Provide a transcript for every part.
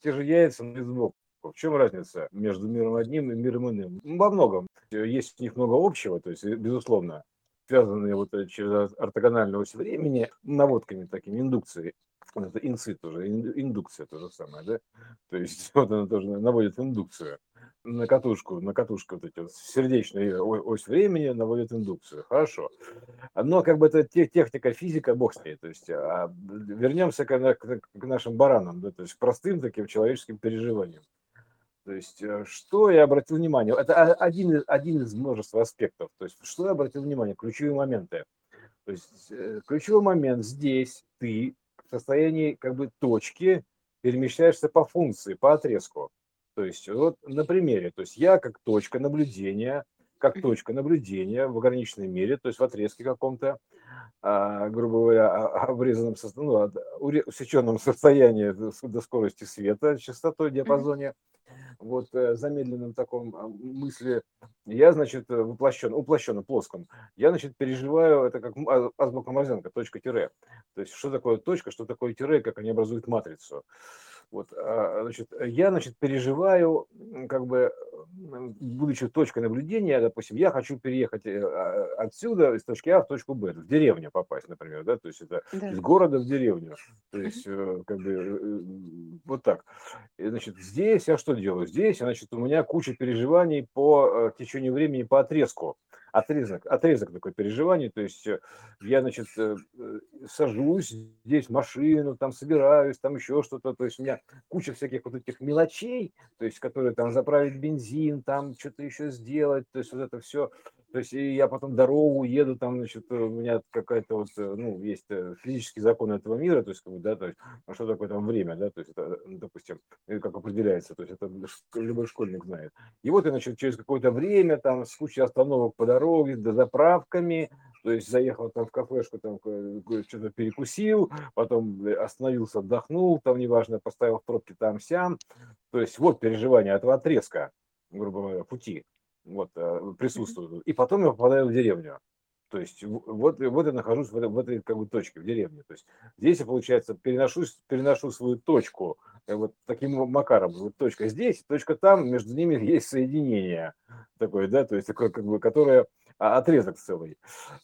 те же яйца, из блоков. В чем разница между миром одним и миром иным? Во многом. Есть у них много общего, то есть, безусловно, связанные вот через ортогональную ось времени наводками такими, индукцией. Это инцит тоже, индукция то же самое, да? То есть вот она тоже наводит индукцию на катушку, на катушку вот эти вот сердечная ось времени наводит индукцию. Хорошо. Но как бы это техника физика, бог с ней. То есть а вернемся к, к, к нашим баранам, да, то есть к простым таким человеческим переживаниям. То есть э, что я обратил внимание? Это один, один из множества аспектов. То есть что я обратил внимание? Ключевые моменты. То есть э, ключевой момент здесь ты в состоянии как бы точки перемещаешься по функции, по отрезку. То есть вот на примере, то есть я как точка наблюдения, как точка наблюдения в ограниченной мере, то есть в отрезке каком-то, а, грубо говоря, обрезанном, ну, усеченном состоянии до скорости света, частотой, диапазоне, вот э, замедленном таком а, мысли, я, значит, воплощен, уплощенно, плоском, я, значит, переживаю это как а, азбука Морзенко, точка тире. То есть что такое точка, что такое тире, как они образуют матрицу. Вот, а, значит, я, значит, переживаю, как бы, будучи точкой наблюдения, допустим, я хочу переехать э, а, отсюда, из точки А в точку Б, в деревню попасть, например, да, то есть это да. из города в деревню, то есть, э, как бы, э, вот так. И, значит, здесь я что делаю? Здесь, значит, у меня куча переживаний по течению времени, по отрезку отрезок, отрезок такой переживаний, то есть э, я, значит, э, э, сажусь здесь в машину, там собираюсь, там еще что-то, то есть у меня куча всяких вот этих мелочей, то есть которые там заправить бензин, там что-то еще сделать, то есть вот это все, то есть и я потом дорогу еду, там, значит, у меня какая-то вот, ну, есть физический закон этого мира, то есть, как бы, да, то есть, а что такое там время, да, то есть, это, допустим, как определяется, то есть, это любой школьник знает. И вот я, значит, через какое-то время, там, с кучей остановок по дороге, до заправками, то есть заехал там в кафешку, там что-то перекусил, потом остановился, отдохнул, там неважно, поставил в пробке там-сям. То есть вот переживание этого отрезка, грубо говоря, пути вот, э, присутствуют. И потом я попадаю в деревню. То есть вот, вот я нахожусь в этой, в этой как бы точке, в деревне. То есть здесь я, получается, переношу, переношу свою точку э, вот таким макаром. Вот точка здесь, точка там, между ними есть соединение такое, да, то есть такое, как бы, которое а, отрезок целый.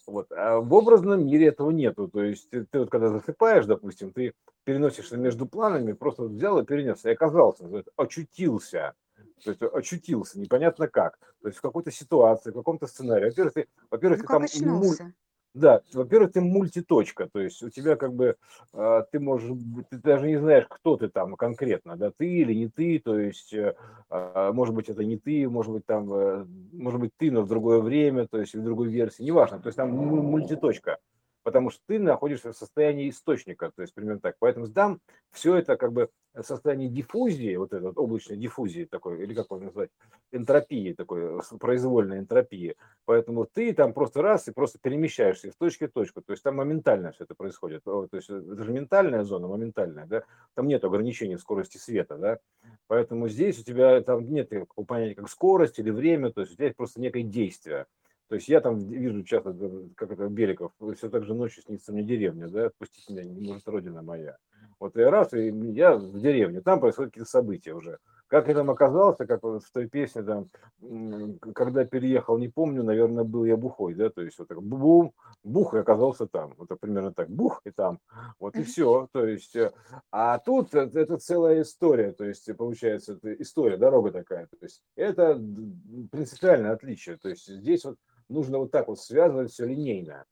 Вот. А в образном мире этого нету. То есть ты, ты вот когда засыпаешь, допустим, ты переносишься между планами, просто вот взял и перенес, и оказался, очутился то есть очутился непонятно как, то есть в какой-то ситуации, в каком-то сценарии. Во-первых, ты, во-первых, ну, ты там муль... да, во-первых, ты мультиточка, то есть у тебя как бы э, ты можешь, ты даже не знаешь, кто ты там конкретно, да, ты или не ты, то есть э, может быть это не ты, может быть там, э, может быть ты, но в другое время, то есть в другой версии, неважно, то есть там мультиточка потому что ты находишься в состоянии источника, то есть примерно так. Поэтому сдам все это как бы состояние диффузии, вот этой вот облачной диффузии такой, или как его назвать, энтропии такой, произвольной энтропии. Поэтому ты там просто раз и просто перемещаешься из точки в точку, то есть там моментально все это происходит. То есть это же ментальная зона, моментальная, да, там нет ограничений скорости света, да, поэтому здесь у тебя там нет понятия как скорость или время, то есть у тебя есть просто некое действие. То есть я там вижу часто, как это Беликов, все так же ночью снится мне деревня, да, отпустите меня, не может родина моя. Вот и раз, и я в деревне, там происходят какие-то события уже. Как я там оказался, как в той песне, там, когда переехал, не помню, наверное, был я бухой, да, то есть вот так бум, бух, и оказался там. Вот примерно так, бух, и там. Вот и все. То есть, э, а тут это целая история, то есть, получается, это история, дорога такая. То есть, это принципиальное отличие. То есть, здесь вот нужно вот так вот связывать все линейно,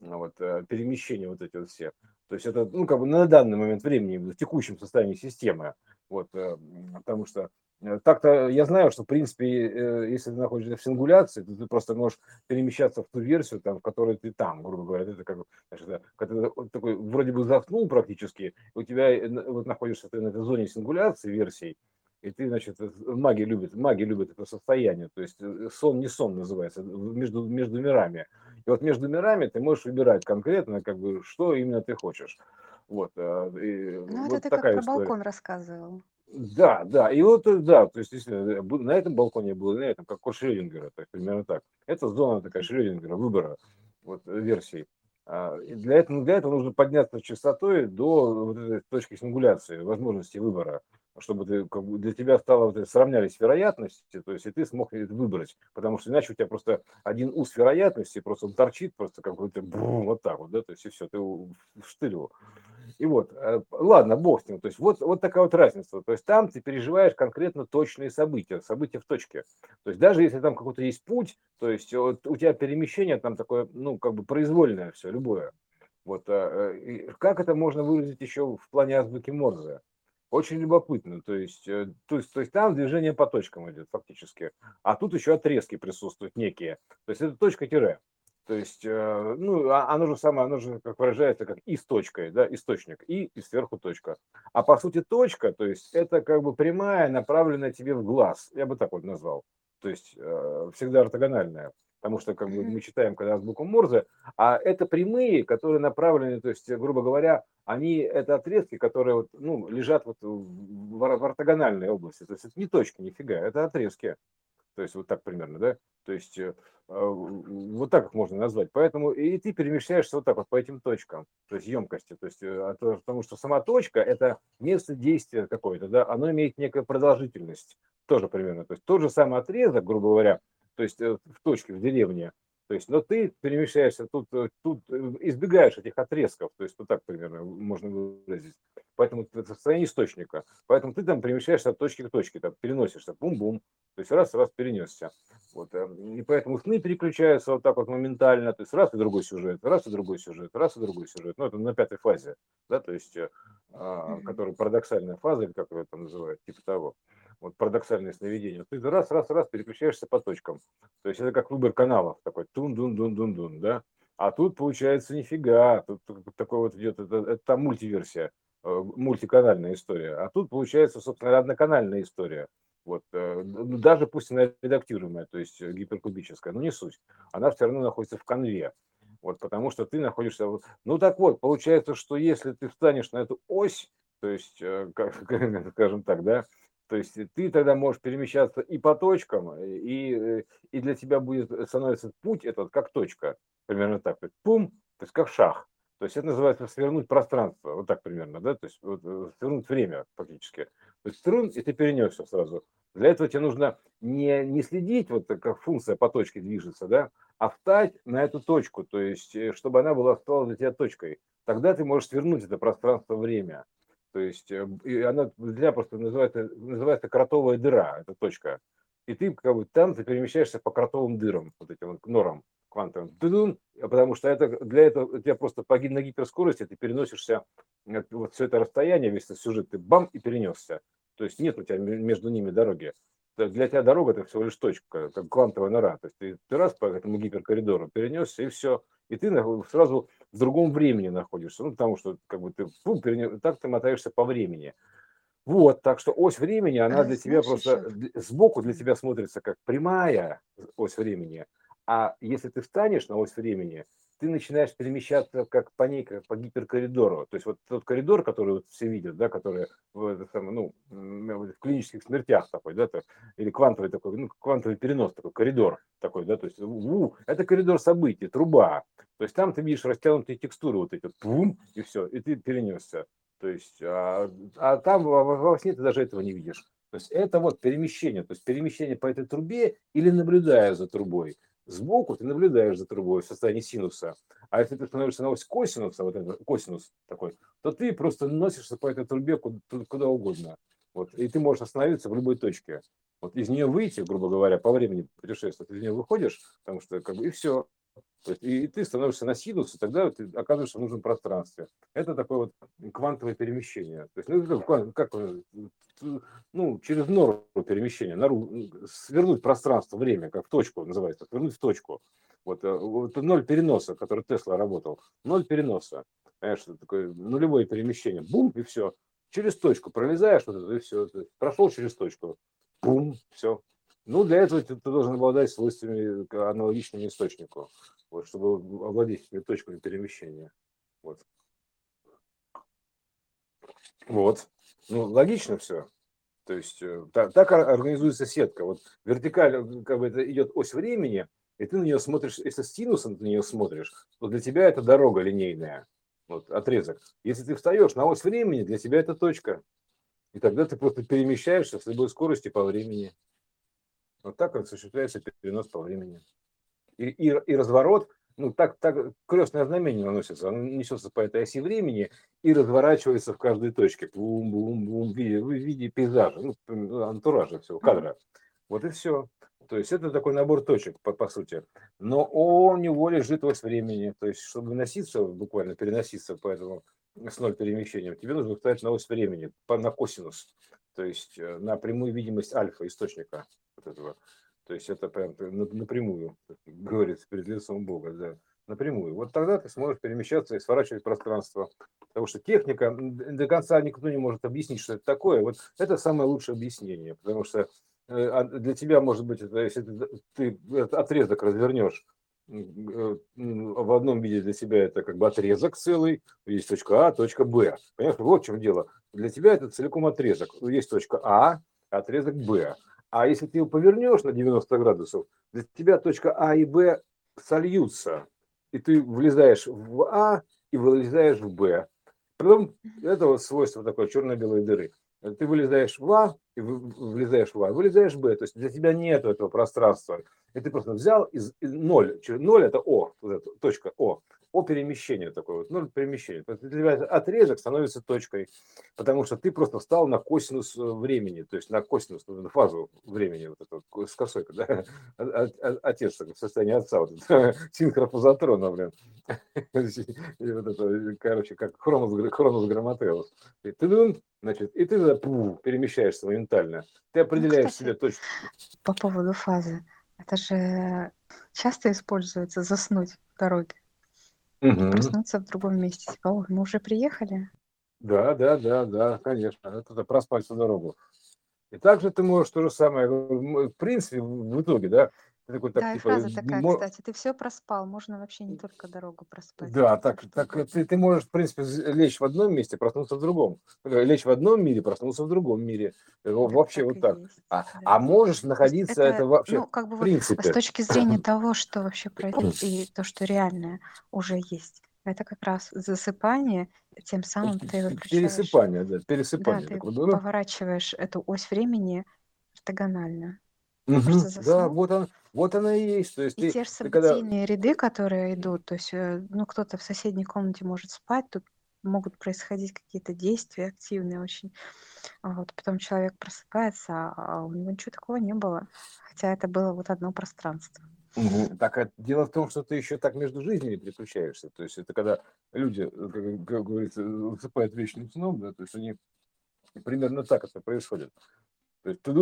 вот, э, перемещение вот эти вот все. То есть это, ну, как бы на данный момент времени, в текущем состоянии системы, вот, э, потому что э, так-то я знаю, что, в принципе, если ты находишься в сингуляции, то ты просто можешь перемещаться в ту версию, там, в которой ты там, грубо говоря. Это как, значит, когда ты такой вроде бы заснул практически, у тебя вот находишься ты на этой зоне сингуляции версий, и ты, значит, маги любят, маги любят это состояние, то есть э, сон не сон называется, между, между мирами. И вот между мирами ты можешь выбирать конкретно, как бы, что именно ты хочешь. Вот, э, и ну, вот это ты такая как про история. балкон рассказывал. Да, да, и вот, э, да, то есть, если на этом балконе был, на этом, как у Шрёдингера, так, примерно так. Это зона такая Шрёдингера, выбора, вот, версий. А, и для этого, для этого нужно подняться частотой до вот этой точки сингуляции, возможности выбора. Чтобы ты, как бы для тебя стало, вот, сравнялись вероятности, то есть и ты смог это выбрать, потому что иначе у тебя просто один уз вероятности, просто он торчит просто какой-то вот так вот, да, то есть и все, ты вштырил. И вот, э, ладно, бог с ним, то есть вот, вот такая вот разница, то есть там ты переживаешь конкретно точные события, события в точке, то есть даже если там какой-то есть путь, то есть вот у тебя перемещение там такое, ну, как бы произвольное все, любое, вот, а, э, как это можно выразить еще в плане азбуки Морзе? Очень любопытно. То есть, э, то, есть, то есть там движение по точкам идет фактически. А тут еще отрезки присутствуют некие. То есть это точка-тире. То есть, э, ну, а, оно же самое, оно же, как выражается, как и с точкой, да, источник, и, и сверху точка. А по сути точка, то есть это как бы прямая, направленная тебе в глаз. Я бы так вот назвал. То есть всегда ортогональная потому что как бы мы читаем когда азбуку Морзе, а это прямые, которые направлены, то есть, грубо говоря, они это отрезки, которые вот, ну, лежат вот в, в ортогональной области, то есть это не точки, нифига, это отрезки, то есть вот так примерно, да, то есть э, вот так их можно назвать, поэтому и ты перемещаешься вот так вот по этим точкам, то есть емкости, то есть э, потому что сама точка это место действия какое-то, да, оно имеет некую продолжительность, тоже примерно, то есть тот же самый отрезок, грубо говоря, то есть э, в точке, в деревне. То есть, но ты перемещаешься тут, э, тут э, избегаешь этих отрезков, то есть вот так примерно можно выразить. Поэтому это состояние источника. Поэтому ты там перемещаешься от точки к точке, там переносишься, бум-бум, то есть раз-раз перенесся. Вот. И поэтому сны переключаются вот так вот моментально, то есть раз и другой сюжет, раз и другой сюжет, раз и другой сюжет. Ну, это на пятой фазе, да, то есть, а, который парадоксальная фаза, или как его там называют, типа того вот парадоксальное сновидение, ты раз, раз, раз переключаешься по точкам. То есть это как выбор каналов, такой тун-дун-дун-дун-дун, да. А тут получается нифига, тут такой вот идет, это, это мультиверсия, э, мультиканальная история. А тут получается, собственно, одноканальная история. Вот, э, ну, даже пусть она редактируемая, то есть гиперкубическая, но не суть. Она все равно находится в конве. Вот, потому что ты находишься... Ну так вот, получается, что если ты встанешь на эту ось, то есть, э, как, скажем так, да, то есть ты тогда можешь перемещаться и по точкам, и, э, и для тебя будет становиться путь этот как точка, примерно так, то пум, то есть как шаг. То есть это называется свернуть пространство, вот так примерно, да, то есть вот, э, свернуть время фактически. То есть струн, и ты перенесся сразу. Для этого тебе нужно не, не следить, вот как функция по точке движется, да, а встать на эту точку, то есть э, чтобы она была стала для тебя точкой. Тогда ты можешь свернуть это пространство-время. То есть э, и она для просто называется, называется кротовая дыра, это точка. И ты как бы там ты перемещаешься по кротовым дырам, вот этим вот норам квантовым, потому что это для этого у тебя просто по, на гиперскорости ты переносишься вот все это расстояние, весь этот сюжет, ты бам и перенесся. То есть нет у тебя между ними дороги. Для тебя дорога это всего лишь точка, как квантовая нора. То есть ты, ты раз по этому гиперкоридору перенесся и все и ты сразу в другом времени находишься, ну, потому что как бы ты фу, перене... так ты мотаешься по времени. Вот, так что ось времени, она а, для тебя просто еще? сбоку для тебя смотрится как прямая ось времени, а если ты встанешь на ось времени, ты начинаешь перемещаться как по ней, как по гиперкоридору. То есть вот тот коридор, который вот все видят, да, который в, самое, ну, в клинических смертях такой, да, то, или квантовый такой, ну, квантовый перенос такой, коридор такой, да, то есть у, это коридор событий, труба. То есть там ты видишь растянутые текстуры вот эти, бум, и все, и ты перенесся. То есть, а, а там во сне ты даже этого не видишь. То есть это вот перемещение, то есть перемещение по этой трубе или наблюдая за трубой сбоку ты наблюдаешь за трубой в состоянии синуса. А если ты становишься на ось косинуса, вот это косинус такой, то ты просто носишься по этой трубе куда, куда угодно. Вот, и ты можешь остановиться в любой точке. Вот из нее выйти, грубо говоря, по времени путешествия, ты из нее выходишь, потому что как бы и все. И, ты становишься на синус, и тогда ты оказываешься в нужном пространстве. Это такое вот квантовое перемещение. То есть, ну, как, как ну, через нору перемещения, нору, свернуть пространство, время, как в точку называется, свернуть в точку. Вот, э, вот ноль переноса, который Тесла работал, ноль переноса. Это такое нулевое перемещение. Бум, и все. Через точку пролезаешь, вот это, и все. Прошел через точку. Бум, все. Ну, для этого ты, ты должен обладать свойствами аналогичными источнику, вот, чтобы овладеть этими точками перемещения. Вот. Вот. Ну, логично все. То есть э, так, так организуется сетка. Вот вертикально как бы это идет ось времени, и ты на нее смотришь, если с синусом ты на нее смотришь, то для тебя это дорога линейная, вот, отрезок. Если ты встаешь на ось времени, для тебя это точка. И тогда ты просто перемещаешься с любой скоростью по времени. Вот так осуществляется перенос по времени. И, и, и разворот, ну так, так крестное знамение наносится, оно несется по этой оси времени и разворачивается в каждой точке. Бум-бум-бум, в виде, в виде пейзажа, ну, антуража всего, кадра. Вот и все. То есть это такой набор точек, по, по сути. Но он у него лежит ось времени. То есть, чтобы носиться, буквально переноситься по этому с ноль перемещением, тебе нужно ставить на ось времени, по, на косинус. То есть э, на прямую видимость альфа источника вот этого. То есть это прям напрямую, говорится, перед лицом Бога, да, напрямую. Вот тогда ты сможешь перемещаться и сворачивать пространство. Потому что техника, до конца никто не может объяснить, что это такое. Вот это самое лучшее объяснение. Потому что э, а для тебя, может быть, это, если ты, этот отрезок развернешь в одном виде для себя это как бы отрезок целый, есть точка А, точка Б. Понимаешь, вот в чем дело. Для тебя это целиком отрезок. Есть точка А, отрезок Б. А если ты его повернешь на 90 градусов, для тебя точка А и Б сольются. И ты влезаешь в А и вылезаешь в Б. Потом это вот свойство такое черно-белой дыры. Ты вылезаешь в А и влезаешь в А, вылезаешь в Б. То есть для тебя нет этого пространства. И ты просто взял из ноль. Ноль это О, вот это, точка О о перемещении такой вот, ну, перемещение. Для тебя отрезок становится точкой, потому что ты просто встал на косинус э, времени, то есть на косинус, на фазу времени, вот это вот, с косой, да, отец в состоянии отца, вот это, синхрофазотрона, блин. И вот это, короче, как хронос, хронос грамотеус. И ты, значит, и ты пу, перемещаешься моментально. Ты ну, определяешь ну, кстати, себе точку. По поводу фазы. Это же часто используется заснуть в дороге. Угу. Проснуться в другом месте. Типа, о, мы уже приехали? Да, да, да, да, конечно. Это проспать всю дорогу. И также ты можешь то же самое, в принципе, в итоге, да, ты такой, так, Да, и типа, фраза такая, мо- кстати, ты все проспал, можно вообще не только дорогу проспать. да, так, так ты, ты можешь, в принципе, лечь в одном месте, проснуться в другом. Э, лечь в одном мире, проснуться в другом мире. Э, Да, Вообще так вот так. есть, А, да. а можешь находиться, это это, вообще ну, как бы в вот с принципе. точки зрения того, что вообще происходит, и то, что реальное уже есть, это как раз засыпание, тем самым ты выключаешь, Пересыпание, да, да, пересыпание. ты вот, ну, поворачиваешь эту ось времени ортогонально. Мгм. Да, вот он, вот она и есть. То есть И ты, те же ты когда... событийные ряды, которые идут, то есть, э, ну, кто-то в соседней комнате может спать, тут могут происходить какие-то действия активные очень. Вот, потом человек просыпается, а у него ничего такого не было. Хотя это было вот одно пространство. Мгм. Так а дело в том, что ты еще так между жизнями переключаешься. То есть это когда люди, э, как, как говорится, засыпают вечным сном, да, то есть они примерно так это происходит. То есть ты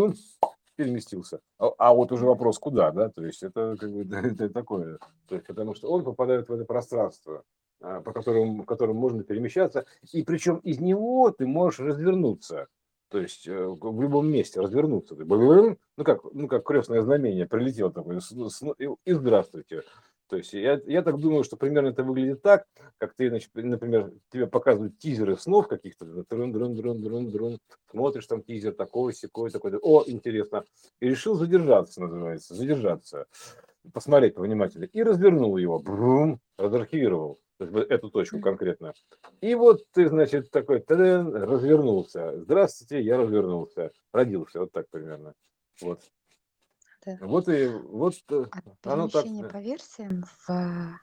переместился. А, а вот уже вопрос, куда, да, то есть это как бы это такое, то есть потому что он попадает в это пространство, а, по которому, в котором можно перемещаться, и причем из него ты можешь развернуться, то есть э, в любом месте развернуться. Ну как, ну как крестное знамение прилетел такое, и здравствуйте. То есть я, я так думаю, что примерно это выглядит так, как ты, значит, например, тебе показывают тизеры снов каких-то, дрон, дрон, дрон, дрон, дрон, смотришь там тизер такой, секой, такой, о, интересно, и решил задержаться, называется, задержаться, посмотреть повнимательнее, и развернул его, брум, разархивировал эту точку конкретно. И вот ты, значит, такой, развернулся. Здравствуйте, я развернулся. Родился, вот так примерно. Вот. Да. Вот и вот А оно так. по версиям в,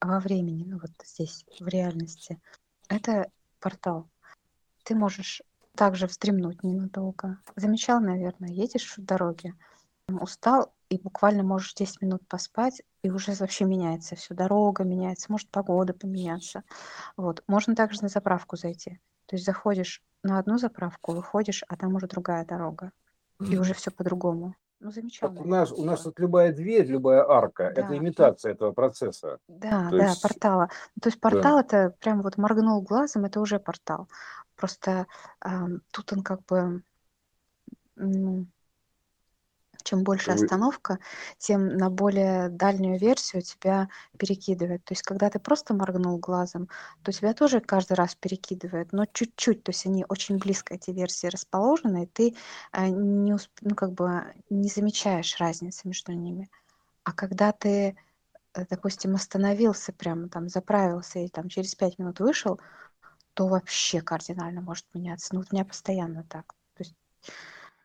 во времени, ну вот здесь, в реальности, это портал. Ты можешь также вздремнуть ненадолго. Замечал, наверное, едешь в дороге, устал, и буквально можешь 10 минут поспать, и уже вообще меняется все. Дорога меняется, может погода поменяться. Вот. Можно также на заправку зайти. То есть заходишь на одну заправку, выходишь, а там уже другая дорога. И уже все по-другому. Ну, замечательно. У нас, у нас тут любая дверь, любая арка, да. это имитация этого процесса. Да, То да, есть... портала. То есть портал да. это прям вот моргнул глазом, это уже портал. Просто э, тут он как бы чем больше остановка, тем на более дальнюю версию тебя перекидывает. То есть, когда ты просто моргнул глазом, то тебя тоже каждый раз перекидывает, но чуть-чуть. То есть они очень близко, эти версии расположены, и ты э, не, усп... ну, как бы не замечаешь разницы между ними. А когда ты, э, допустим, остановился прямо там, заправился и там через пять минут вышел, то вообще кардинально может меняться. Ну, у меня постоянно так. То есть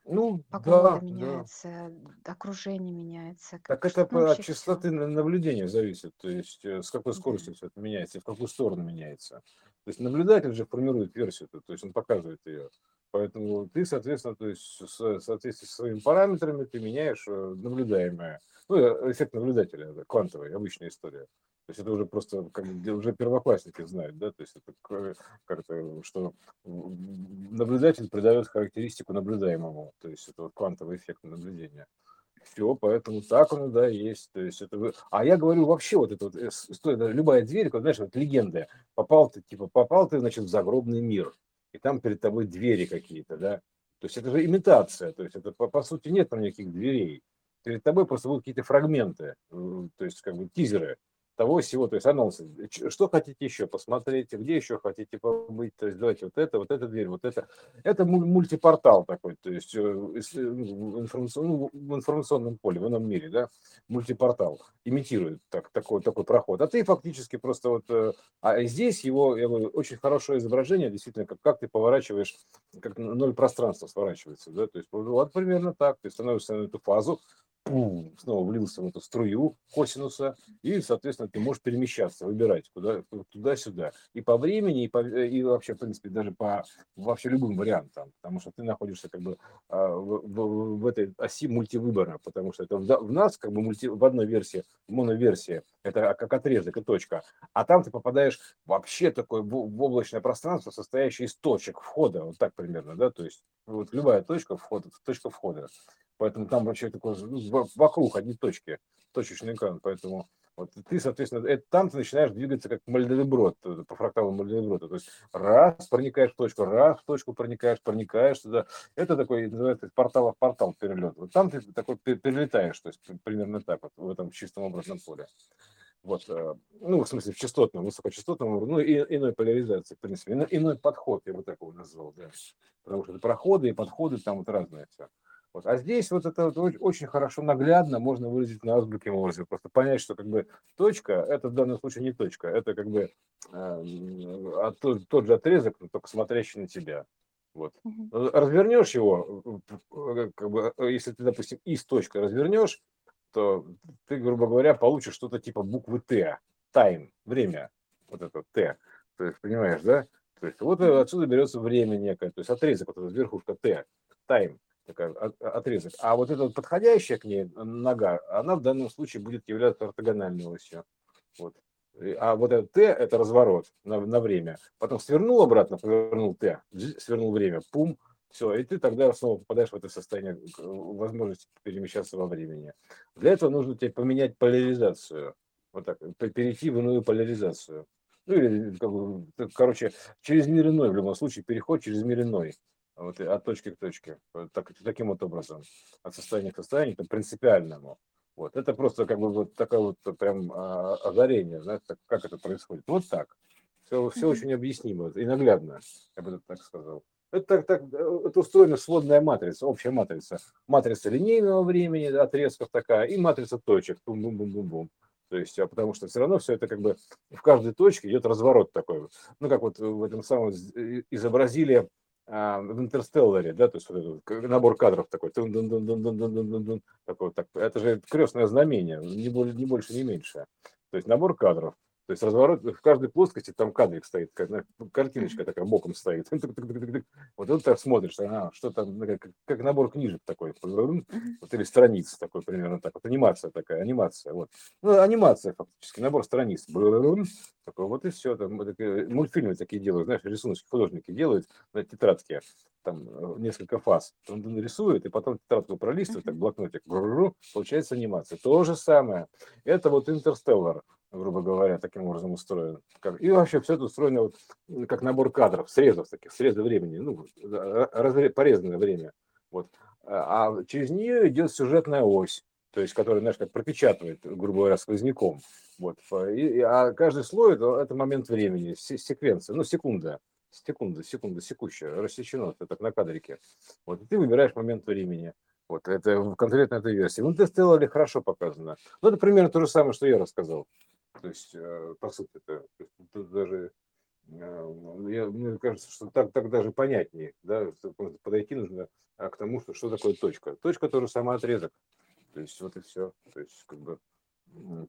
ну, погода да, меняется, да. окружение меняется. Так это ну, от частоты все. наблюдения зависит, то есть э, с какой скоростью да. все это меняется, в какую сторону меняется. То есть наблюдатель же формирует версию, то есть он показывает ее. Поэтому ты, соответственно, то есть в соответствии со своими параметрами ты меняешь э, наблюдаемое. Ну, э, эффект наблюдателя, квантовая, обычная история. То есть это уже просто как уже первоклассники знают, да, то есть это как-то, что наблюдатель придает характеристику наблюдаемому, то есть это вот квантовый эффект наблюдения. Все, поэтому так оно, да, есть. То есть это. А я говорю вообще вот это вот, э, любая дверь, как, знаешь, вот легенда, попал ты, типа, попал ты, значит, в загробный мир, и там перед тобой двери какие-то, да, то есть это же имитация, то есть это по, по сути нет там никаких дверей. Перед тобой просто будут какие-то фрагменты, э, то есть как бы тизеры, того всего, то есть анонсы. Что хотите еще посмотреть, где еще хотите побыть, то есть давайте вот это, вот эта дверь, вот это. Это мультипортал такой, то есть э, э, ну, информационном, в информационном поле, в ином мире, да, мультипортал имитирует так, такой, такой проход. А ты фактически просто вот, э, а здесь его, я говорю, очень хорошее изображение, действительно, как, как ты поворачиваешь, как ноль пространства сворачивается, да, то есть вот примерно так, ты становишься на эту фазу, снова влился в эту струю косинуса, и, соответственно, ты можешь перемещаться, выбирать куда, туда-сюда. И по времени, и, по, и вообще, в принципе, даже по вообще любым вариантам, потому что ты находишься как бы а, в, в, в этой оси мультивыбора, потому что это в, в нас как бы мульти, в одной версии, моноверсии, это как отрезок и точка, а там ты попадаешь вообще такое в, в облачное пространство, состоящее из точек входа, вот так примерно, да, то есть вот любая точка входа, точка входа. Поэтому там вообще такой ну, вокруг одни точки, точечный экран. Поэтому вот ты, соответственно, это, там ты начинаешь двигаться как мальдовиброд, э, по фракталу мальдовиброда. То есть раз проникаешь в точку, раз в точку проникаешь, проникаешь туда. Это такой, называется, портал в портал перелет. Вот там ты такой перелетаешь, то есть примерно так вот в этом чистом образном поле. Вот, э, ну, в смысле, в частотном, высокочастотном, ну, и иной поляризации, в принципе, иной, подход, я бы так его назвал, да. Потому что проходы и подходы там вот разные все. Вот. А здесь вот это вот очень хорошо наглядно можно выразить на азбуке Морзе. Просто понять, что как бы точка, это в данном случае не точка, это как бы э, тот, тот же отрезок, но только смотрящий на тебя. Вот. Угу. Развернешь его, э, как бы, э, если ты, допустим, из точка развернешь, то ты, грубо говоря, получишь что-то типа буквы Т, тайм, время, вот это Т. То есть, понимаешь, да? То есть, вот отсюда берется время некое, то есть отрезок, вот эта верхушка Т, тайм такая, отрезок. А вот эта вот подходящая к ней нога, она в данном случае будет являться ортогональной осью. Вот. А вот это Т – это разворот на, на время. Потом свернул обратно, повернул Т, свернул время, пум, все, и ты тогда снова попадаешь в это состояние возможности перемещаться во времени. Для этого нужно тебе поменять поляризацию. Вот так, перейти в иную поляризацию. Ну или, как бы, короче, через мир иной в любом случае, переход через мир иной вот, от точки к точке, так, таким вот образом, от состояния к состоянию, к принципиальному. Вот, это просто как бы вот такое вот прям а, озарение, знаете, как это происходит. Вот так. Все, все очень объяснимо и наглядно, я бы так сказал. Это, так, так, это устроена сводная матрица, общая матрица. Матрица линейного времени, отрезков такая, и матрица точек. Бум-бум-бум-бум-бум. То есть, а потому что все равно все это как бы в каждой точке идет разворот такой. Ну, как вот в этом самом изобразили а, в Интерстелларе, да, то есть вот этот набор кадров такой, такой так, это же крестное знамение, не, не больше, не меньше. То есть набор кадров. То есть разворот, в каждой плоскости там кадрик стоит, картиночка такая боком стоит. Вот ты так смотришь, а, что там, ну, как, как набор книжек такой, вот, или страниц такой примерно так, вот анимация такая, анимация, вот. Ну, анимация фактически, набор страниц. Такой, вот и все, там мультфильмы такие делают, знаешь, рисуночки художники делают на тетрадке, там э, несколько фаз. Он рисует, и потом тетрадку пролистывает, так блокнотик, получается анимация. То же самое. Это вот Интерстеллар грубо говоря, таким образом устроен. И вообще все это устроено вот как набор кадров, срезов таких, срезы времени, ну, разре, порезанное время. Вот. А, а через нее идет сюжетная ось, то есть, которая, знаешь, как пропечатывает, грубо говоря, сквозняком. Вот. И, а каждый слой это, это момент времени, секвенция, ну, секунда, секунда, секунда, секущая, рассечено, это так на кадрике. Вот. И ты выбираешь момент времени. Вот это конкретно этой версии. Ну, ты сделали хорошо показано. Ну, это примерно то же самое, что я рассказал. То есть, э, по сути, это, тут даже Э, я, мне кажется, что так, так даже понятнее, да, подойти нужно а, к тому, что, что такое точка. Точка тоже самый отрезок. То есть вот и все. То есть как бы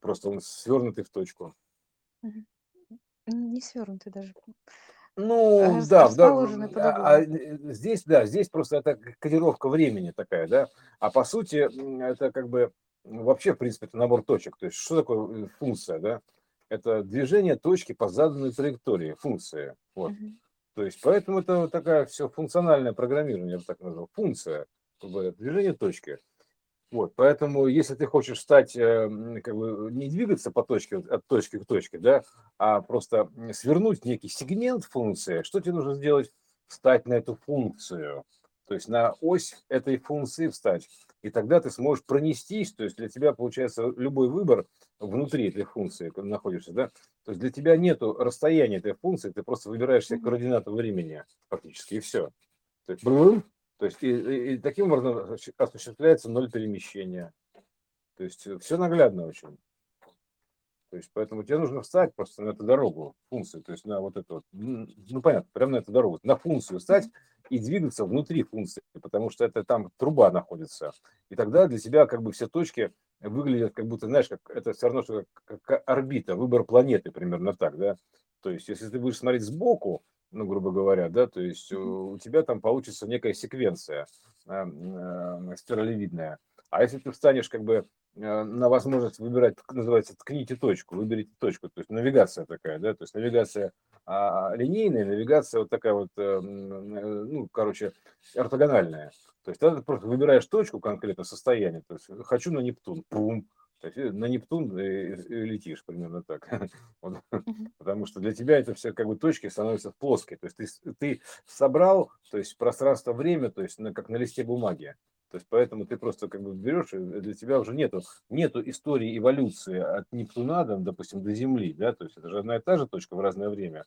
просто он свернутый в точку. Не свернутый даже. Ну, Рас, да, да. А, а, здесь, да, здесь просто это кодировка времени такая, да. А по сути, это как бы вообще, в принципе, это набор точек. То есть, что такое э, функция, да? Это движение точки по заданной траектории, функция. Вот. Uh-huh. То есть, поэтому это такая все функциональное программирование, я бы так назвал, функция, как бы, движение точки. Вот, поэтому, если ты хочешь стать, э, как бы, не двигаться по точке, от точки к точке, да, а просто свернуть некий сегмент функции, что тебе нужно сделать? Встать на эту функцию, то есть на ось этой функции встать. И тогда ты сможешь пронестись, то есть для тебя получается любой выбор внутри этой функции находишься, да, то есть для тебя нету расстояния этой функции, ты просто выбираешь себе координату времени фактически, и все. То есть, то есть и, и, таким образом осуществляется ноль перемещения. То есть все наглядно очень. То есть поэтому тебе нужно встать просто на эту дорогу, функцию, то есть на вот эту, вот, ну понятно, прямо на эту дорогу, на функцию встать и двигаться внутри функции, потому что это там труба находится. И тогда для тебя как бы все точки выглядят как будто, знаешь, как это все равно, что как, как орбита, выбор планеты примерно так, да. То есть если ты будешь смотреть сбоку, ну, грубо говоря, да, то есть у тебя там получится некая секвенция э, э, спиралевидная. А если ты встанешь как бы на возможность выбирать, называется, ткните точку, выберите точку, то есть навигация такая, да, то есть навигация а, линейная, навигация вот такая вот, ну, короче, ортогональная. То есть ты просто выбираешь точку конкретно состояние, то есть хочу на Нептун, пум, то есть э, на Нептун э, летишь примерно так. Вот. Потому что для тебя это все как бы точки становятся плоские. То есть ты, ты собрал, то есть пространство-время, то есть на, как на листе бумаги. То есть поэтому ты просто как бы берешь, для тебя уже нету, нету истории эволюции от Нептуна, там, допустим, до Земли, да, то есть это же одна и та же точка в разное время.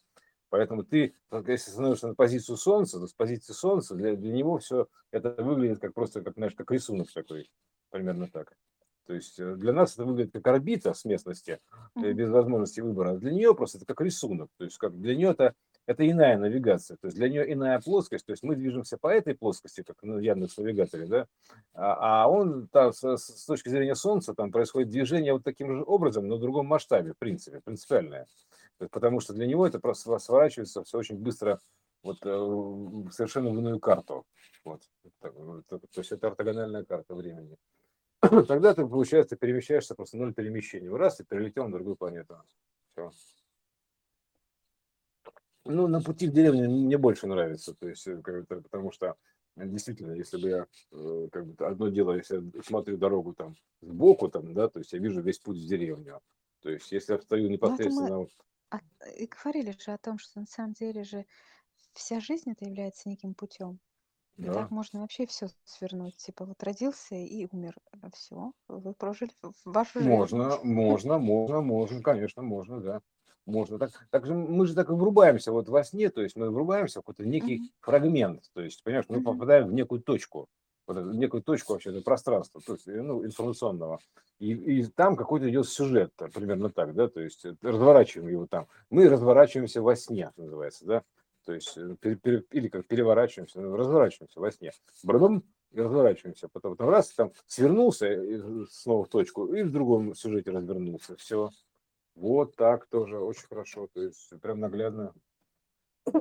Поэтому ты, если становишься на позицию Солнца, то с позиции Солнца для, для него все это выглядит как просто, как, знаешь, как рисунок такой, примерно так. То есть э, для нас это выглядит как орбита с местности, mm-hmm. без возможности выбора. Для нее просто это как рисунок. То есть как для нее это, это иная навигация. То есть для нее иная плоскость. То есть мы движемся по этой плоскости, как на Яндекс навигаторе, да, а, а он там с, точки зрения Солнца там происходит движение вот таким же образом, но в другом масштабе, в принципе, принципиальное. Потому что для него это просто сворачивается все очень быстро вот э, совершенно в иную карту. Вот. То есть это ортогональная карта времени. тогда ты, получается, перемещаешься просто ноль перемещений. Раз, и перелетел на другую планету. Все. Ну, на пути в деревню мне больше нравится, то есть, э, потому что действительно, если бы я, э, как бы, одно дело, если я смотрю дорогу там сбоку, там, да, то есть я вижу весь путь в деревню. То есть, если я стою непосредственно... Мы и говорили же о том, что на самом деле же вся жизнь это является неким путем. И да. так можно вообще все свернуть. Типа вот родился и умер. Все, вы прожили вашу жизнь. Можно, можно, можно, можно, конечно, можно, да. Можно так. Так же мы же так и врубаемся вот во сне, то есть мы врубаемся в какой-то некий фрагмент. То есть, понимаешь, мы попадаем в некую точку, вот, в некую точку вообще это пространства, то есть, ну, информационного. И, и там какой-то идет сюжет, примерно так, да, то есть разворачиваем его там. Мы разворачиваемся во сне, называется, да то есть э, или как переворачиваемся, ну, разворачиваемся во сне, брадом и разворачиваемся, потом, потом раз, там свернулся снова в точку и в другом сюжете развернулся, все. Вот так тоже, очень хорошо, то есть прям наглядно.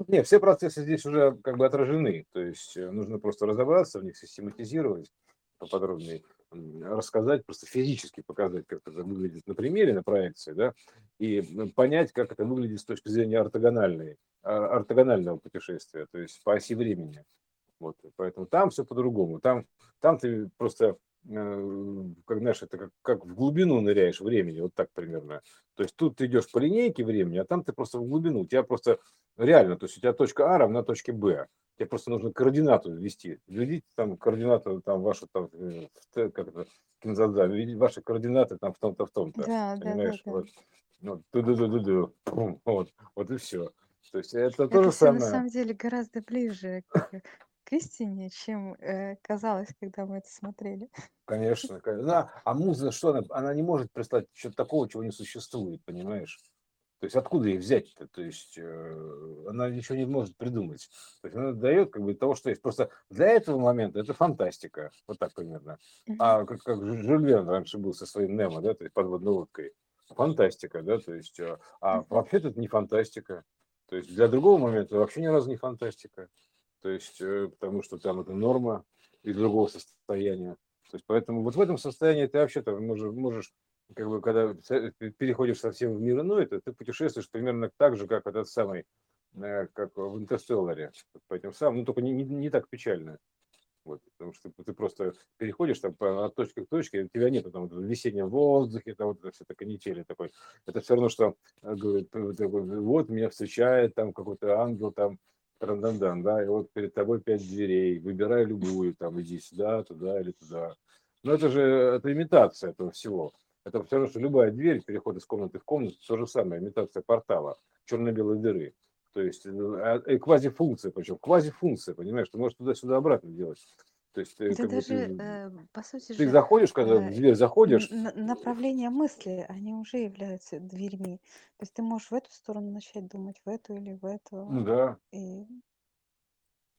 Не, все процессы здесь уже как бы отражены, то есть э, нужно просто разобраться в них, систематизировать поподробнее, рассказать, просто физически показать, как это выглядит на примере, на проекции, да, и понять, как это выглядит с точки зрения ортогональной а, ортогонального путешествия, то есть по оси времени. Вот, поэтому там все по-другому. Там, там ты просто, как знаешь, это как, как в глубину ныряешь времени, вот так примерно. То есть тут ты идешь по линейке времени, а там ты просто в глубину. У тебя просто реально, то есть у тебя точка А равна точке Б. Тебе просто нужно координату ввести. Введите там координату, там вашу, там, э, как это, кинзадза, ваши координаты там в том-то, в том-то. Да, понимаешь? Да, да, да. Вот. Ну, ду ду ду ду вот, вот и все. То есть это то Это же все на самое. самом деле гораздо ближе к, к истине, чем э, казалось, когда мы это смотрели. Конечно. Да, а муза что она? Она не может прислать что-то такого, чего не существует, понимаешь? То есть откуда их взять-то? То есть э, она ничего не может придумать. То есть она дает как бы того, что есть. Просто для этого момента это фантастика. Вот так примерно. А как, как Жюль Верн раньше был со своим Немо, да, то есть подводной лодкой. Фантастика, да, то есть, э, а вообще-то это не фантастика. То есть для другого момента вообще ни разу не фантастика. То есть, э, потому что там это норма из другого состояния. То есть, поэтому вот в этом состоянии ты вообще-то можешь, можешь как бы, когда переходишь совсем в мир иной, то ты путешествуешь примерно так же, как этот самый, э, как в Интерстелларе, по этим самым, ну, только не, не, не так печально. Вот, потому что ты просто переходишь там от точки к точке, у тебя нет там в весеннем воздухе, там вот это все это канители такой. Это все равно, что э, говорит, вот меня встречает там какой-то ангел там, трандандан, да, и вот перед тобой пять дверей, выбирай любую, там, иди сюда, туда или туда. Но это же это имитация этого всего. Это все равно, что любая дверь, переход из комнаты в комнату, то же самое, имитация портала, черно-белой дыры. То есть э, а, э, квазифункция, причем квазифункция, понимаешь, ты можешь туда-сюда обратно делать. То есть э, Это даже, ты, э, по сути ты же, заходишь, когда э, в дверь заходишь. Направление мысли, они уже являются дверьми. То есть ты можешь в эту сторону начать думать, в эту или в эту. Ну да. И...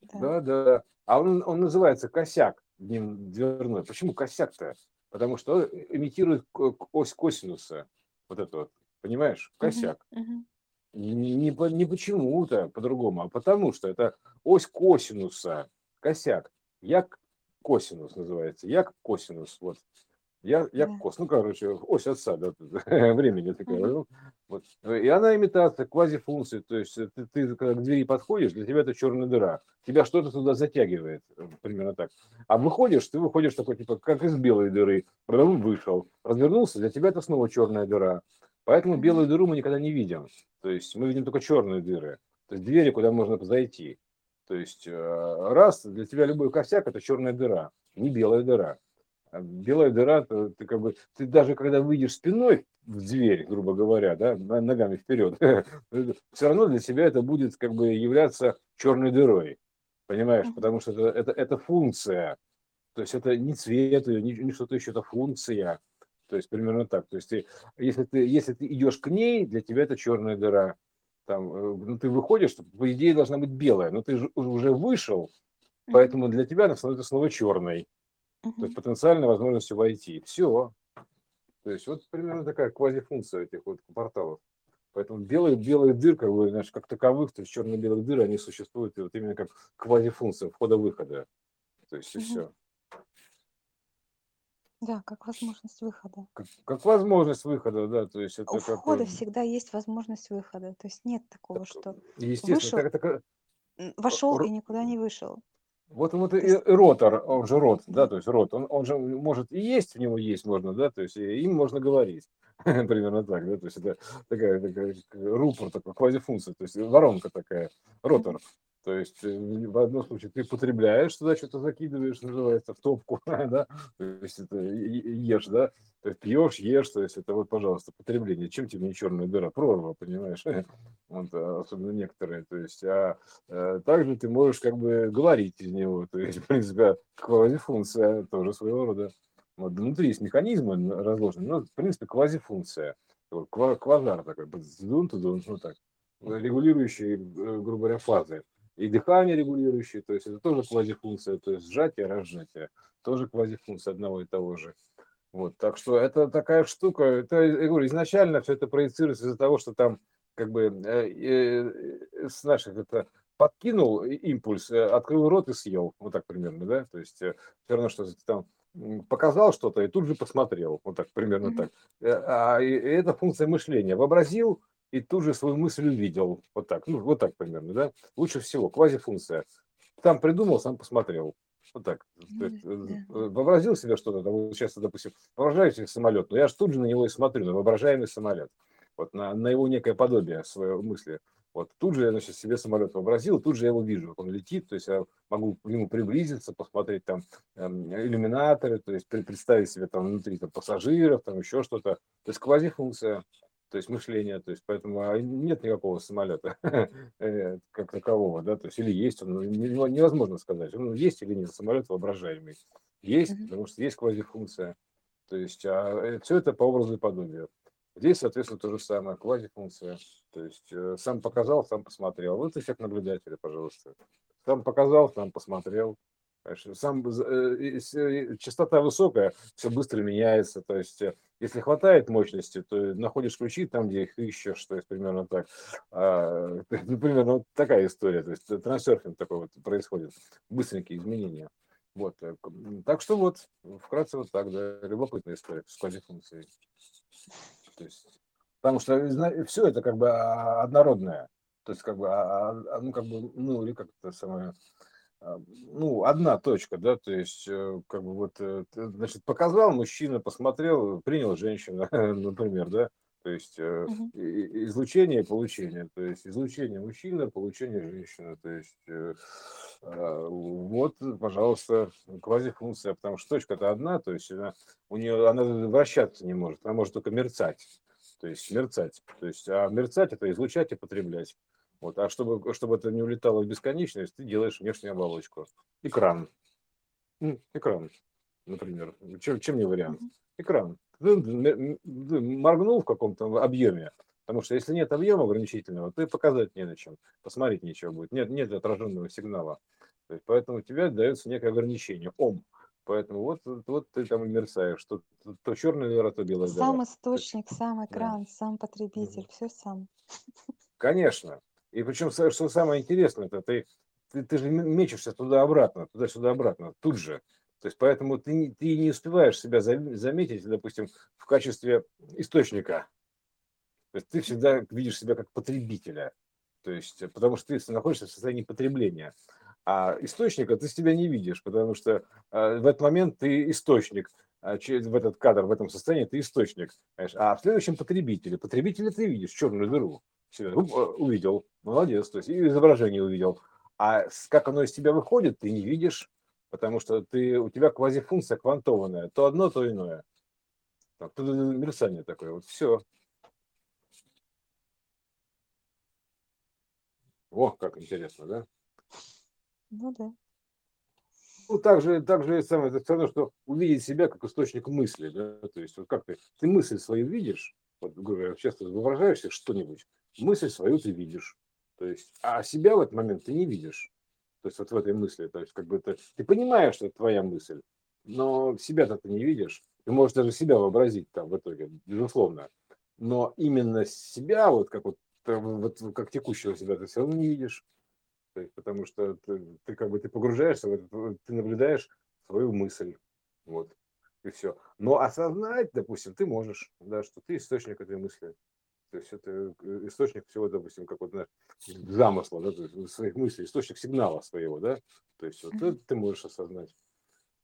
Да. да, да. А он, он называется косяк дверной. Почему косяк-то? потому что имитирует ось косинуса. Вот это вот, понимаешь, косяк. Uh-huh, uh-huh. Не, не, не почему-то по-другому, а потому что это ось косинуса, косяк. Як косинус называется, як косинус. Вот я, я да. кос, ну, короче, ось отца, да, времени такая. Mm-hmm. Вот. И она имитация квазифункции, то есть ты, ты когда к двери подходишь, для тебя это черная дыра. Тебя что-то туда затягивает, э, примерно так. А выходишь, ты выходишь такой, типа, как из белой дыры. Вышел, развернулся, для тебя это снова черная дыра. Поэтому белую дыру мы никогда не видим. То есть мы видим только черные дыры. То есть двери, куда можно зайти. То есть э, раз, для тебя любой косяк – это черная дыра, не белая дыра. А белая дыра, то ты как бы, ты даже когда выйдешь спиной в дверь, грубо говоря, да, ногами вперед, все равно для себя это будет как бы являться черной дырой, понимаешь, потому что это, это, это функция, то есть это не цвет ее, не, не что-то еще, это функция, то есть примерно так, то есть ты, если ты, если ты идешь к ней, для тебя это черная дыра, там, э, ну, ты выходишь, по идее должна быть белая, но ты же уже вышел, поэтому для тебя она становится снова черной. То есть потенциальной возможностью войти. Все. То есть вот примерно такая квазифункция этих вот порталов. Поэтому белые, белые дыр, как, бы, знаешь, как таковых, то есть черно-белых дыр, они существуют вот именно как квазифункция входа-выхода. То есть и все. Да, как возможность выхода. Как, как возможность выхода, да. То есть это У входа как... всегда есть возможность выхода. То есть нет такого, так, что вышел, так, так, вошел и никуда не вышел. Вот, вот и, и ротор, он же рот, да, то есть рот, он, он же может и есть, в него есть можно, да, то есть им можно говорить, примерно так, да, то есть это такая, такая рупор, такая квазифункция, то есть воронка такая, ротор. То есть э, в одном случае ты потребляешь туда, что-то закидываешь, называется, в топку, да, то есть это ешь, да, то есть пьешь, ешь, то есть это вот, пожалуйста, потребление. Чем тебе не черная дыра? Прорва, понимаешь? Вот, а, особенно некоторые. То есть, а, а также ты можешь как бы говорить из него. То есть, в принципе, квазифункция тоже своего рода. Вот внутри есть механизмы разложены, но, в принципе, квазифункция. Квазар такой, дун ну так, регулирующий, э, грубо говоря, фазы и дыхание регулирующее, то есть это тоже квазифункция, то есть сжатие, разжатие, тоже квазифункция одного и того же. Вот, так что это такая штука, это, я говорю, изначально все это проецируется из-за того, что там как бы э, э, с наших это подкинул импульс, э, открыл рот и съел, вот так примерно, да, то есть э, все равно, что там показал что-то и тут же посмотрел, вот так примерно mm-hmm. так. Э, а и, это функция мышления. Вообразил, и тут же свою мысль увидел. Вот так, ну, вот так примерно, да? Лучше всего, квазифункция. Там придумал, сам посмотрел. Вот так. Есть, э, э, вообразил себе что-то, там, вот сейчас, допустим, воображаю себе самолет, но я же тут же на него и смотрю, на воображаемый самолет. Вот на, на его некое подобие своей мысли. Вот тут же я значит, себе самолет вообразил, тут же я его вижу, как он летит, то есть я могу к нему приблизиться, посмотреть там эм, иллюминаторы, то есть представить себе там внутри там, пассажиров, там еще что-то. То есть квазифункция то есть мышление, то есть поэтому а, нет никакого самолета э, как такового, да, то есть или есть он, ну, невозможно сказать, он есть или нет самолет воображаемый, есть, потому что есть квазифункция, то есть а, э, все это по образу и подобию. Здесь, соответственно, то же самое, квазифункция. То есть э, сам показал, сам посмотрел. Вот эффект наблюдателя, пожалуйста. Сам показал, сам посмотрел. Сам, э, э, частота высокая, все быстро меняется. То есть, если хватает мощности, то находишь ключи там, где их ищешь, то есть примерно так. А, ну, примерно вот такая история. То есть трансерфинг такой вот происходит. Быстренькие изменения. Вот. Так что вот, вкратце вот так, да, любопытная история с квазифункцией. То есть, потому что все это как бы а, однородное. То есть, как бы, а, а, ну, как бы, ну, или как это самое, ну, одна точка, да, то есть, э, как бы вот, э, значит, показал мужчина, посмотрел, принял женщина, например, да, то есть угу. излучение и получение, то есть излучение мужчина, получение женщины, то есть вот, пожалуйста, квазифункция, потому что точка это одна, то есть она, у нее она вращаться не может, она может только мерцать, то есть мерцать, то есть а мерцать это излучать и потреблять. Вот, а чтобы, чтобы это не улетало в бесконечность, ты делаешь внешнюю оболочку. Экран. Экран, например. Чем, чем не вариант? Экран. Ты моргнул в каком-то объеме, Потому что если нет объема ограничительного, то и показать не на чем, посмотреть нечего будет. Нет, нет отраженного сигнала. То есть, поэтому у тебя дается некое ограничение, ом. Поэтому вот, вот ты там и мерцаешь, что то, то черное дыра, то белое Сам источник, сам экран, да. сам потребитель, угу. все сам. Конечно. И причем, что самое интересное, это ты, ты, ты же мечешься туда-обратно, туда-сюда обратно, тут же. То есть поэтому ты, ты не успеваешь себя заметить, допустим, в качестве источника то есть ты всегда видишь себя как потребителя, то есть, потому что ты находишься в состоянии потребления. А источника ты себя не видишь, потому что э, в этот момент ты источник, а через, в этот кадр, в этом состоянии ты источник. Понимаешь? А в следующем потребителе, потребителя ты видишь, черную дыру. Себя, э, увидел, молодец, то есть и изображение увидел. А как оно из тебя выходит, ты не видишь, потому что ты, у тебя квазифункция квантованная, то одно, то иное. Так, мерцание такое, вот все. О, как интересно, да? Ну да. Ну, также, также самое, это все равно, что увидеть себя как источник мысли, да, то есть вот как ты, ты мысль свою видишь, вот, говоря, часто воображаешься что-нибудь, мысль свою ты видишь, то есть, а себя в этот момент ты не видишь, то есть вот в этой мысли, то есть как бы ты, ты понимаешь, что это твоя мысль, но себя-то ты не видишь, ты можешь даже себя вообразить там в итоге, безусловно, но именно себя, вот как вот вот как текущего себя ты все равно не видишь, есть, потому что ты, ты как бы ты погружаешься в это, ты наблюдаешь свою мысль, вот, и все. Но осознать, допустим, ты можешь, да, что ты источник этой мысли. То есть это э, источник всего, допустим, как вот знаешь, замысла, да, то есть своих мыслей, источник сигнала своего, да, то есть вот это ты можешь осознать.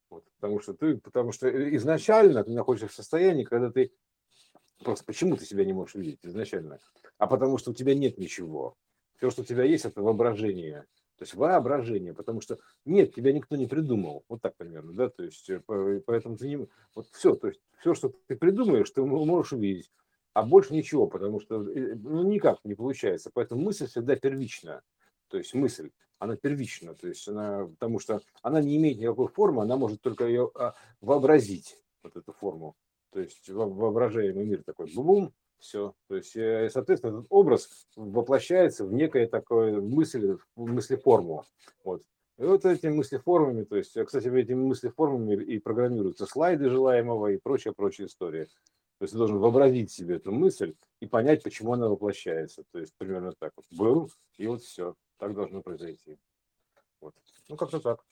Вот, потому что ты, потому что изначально ты находишься в состоянии, когда ты Просто почему ты себя не можешь видеть изначально? А потому что у тебя нет ничего. Все, что у тебя есть, это воображение. То есть воображение, потому что нет, тебя никто не придумал. Вот так примерно, да, то есть э, поэтому ты не... Вот все, то есть все, что ты придумаешь, ты можешь увидеть, а больше ничего, потому что э, ну, никак не получается. Поэтому мысль всегда первична. То есть мысль, она первична, то есть она, потому что она не имеет никакой формы, она может только ее а, вообразить, вот эту форму то есть воображаемый мир такой, бум, все. То есть, э, соответственно, этот образ воплощается в некое такое мысль, мыслеформу. Вот. И вот этими мыслеформами, то есть, кстати, этими мыслеформами и программируются слайды желаемого и прочая-прочая история. То есть ты должен вообразить себе эту мысль и понять, почему она воплощается. То есть примерно так вот. Был, и вот все. Так должно произойти. Вот. Ну, как-то так.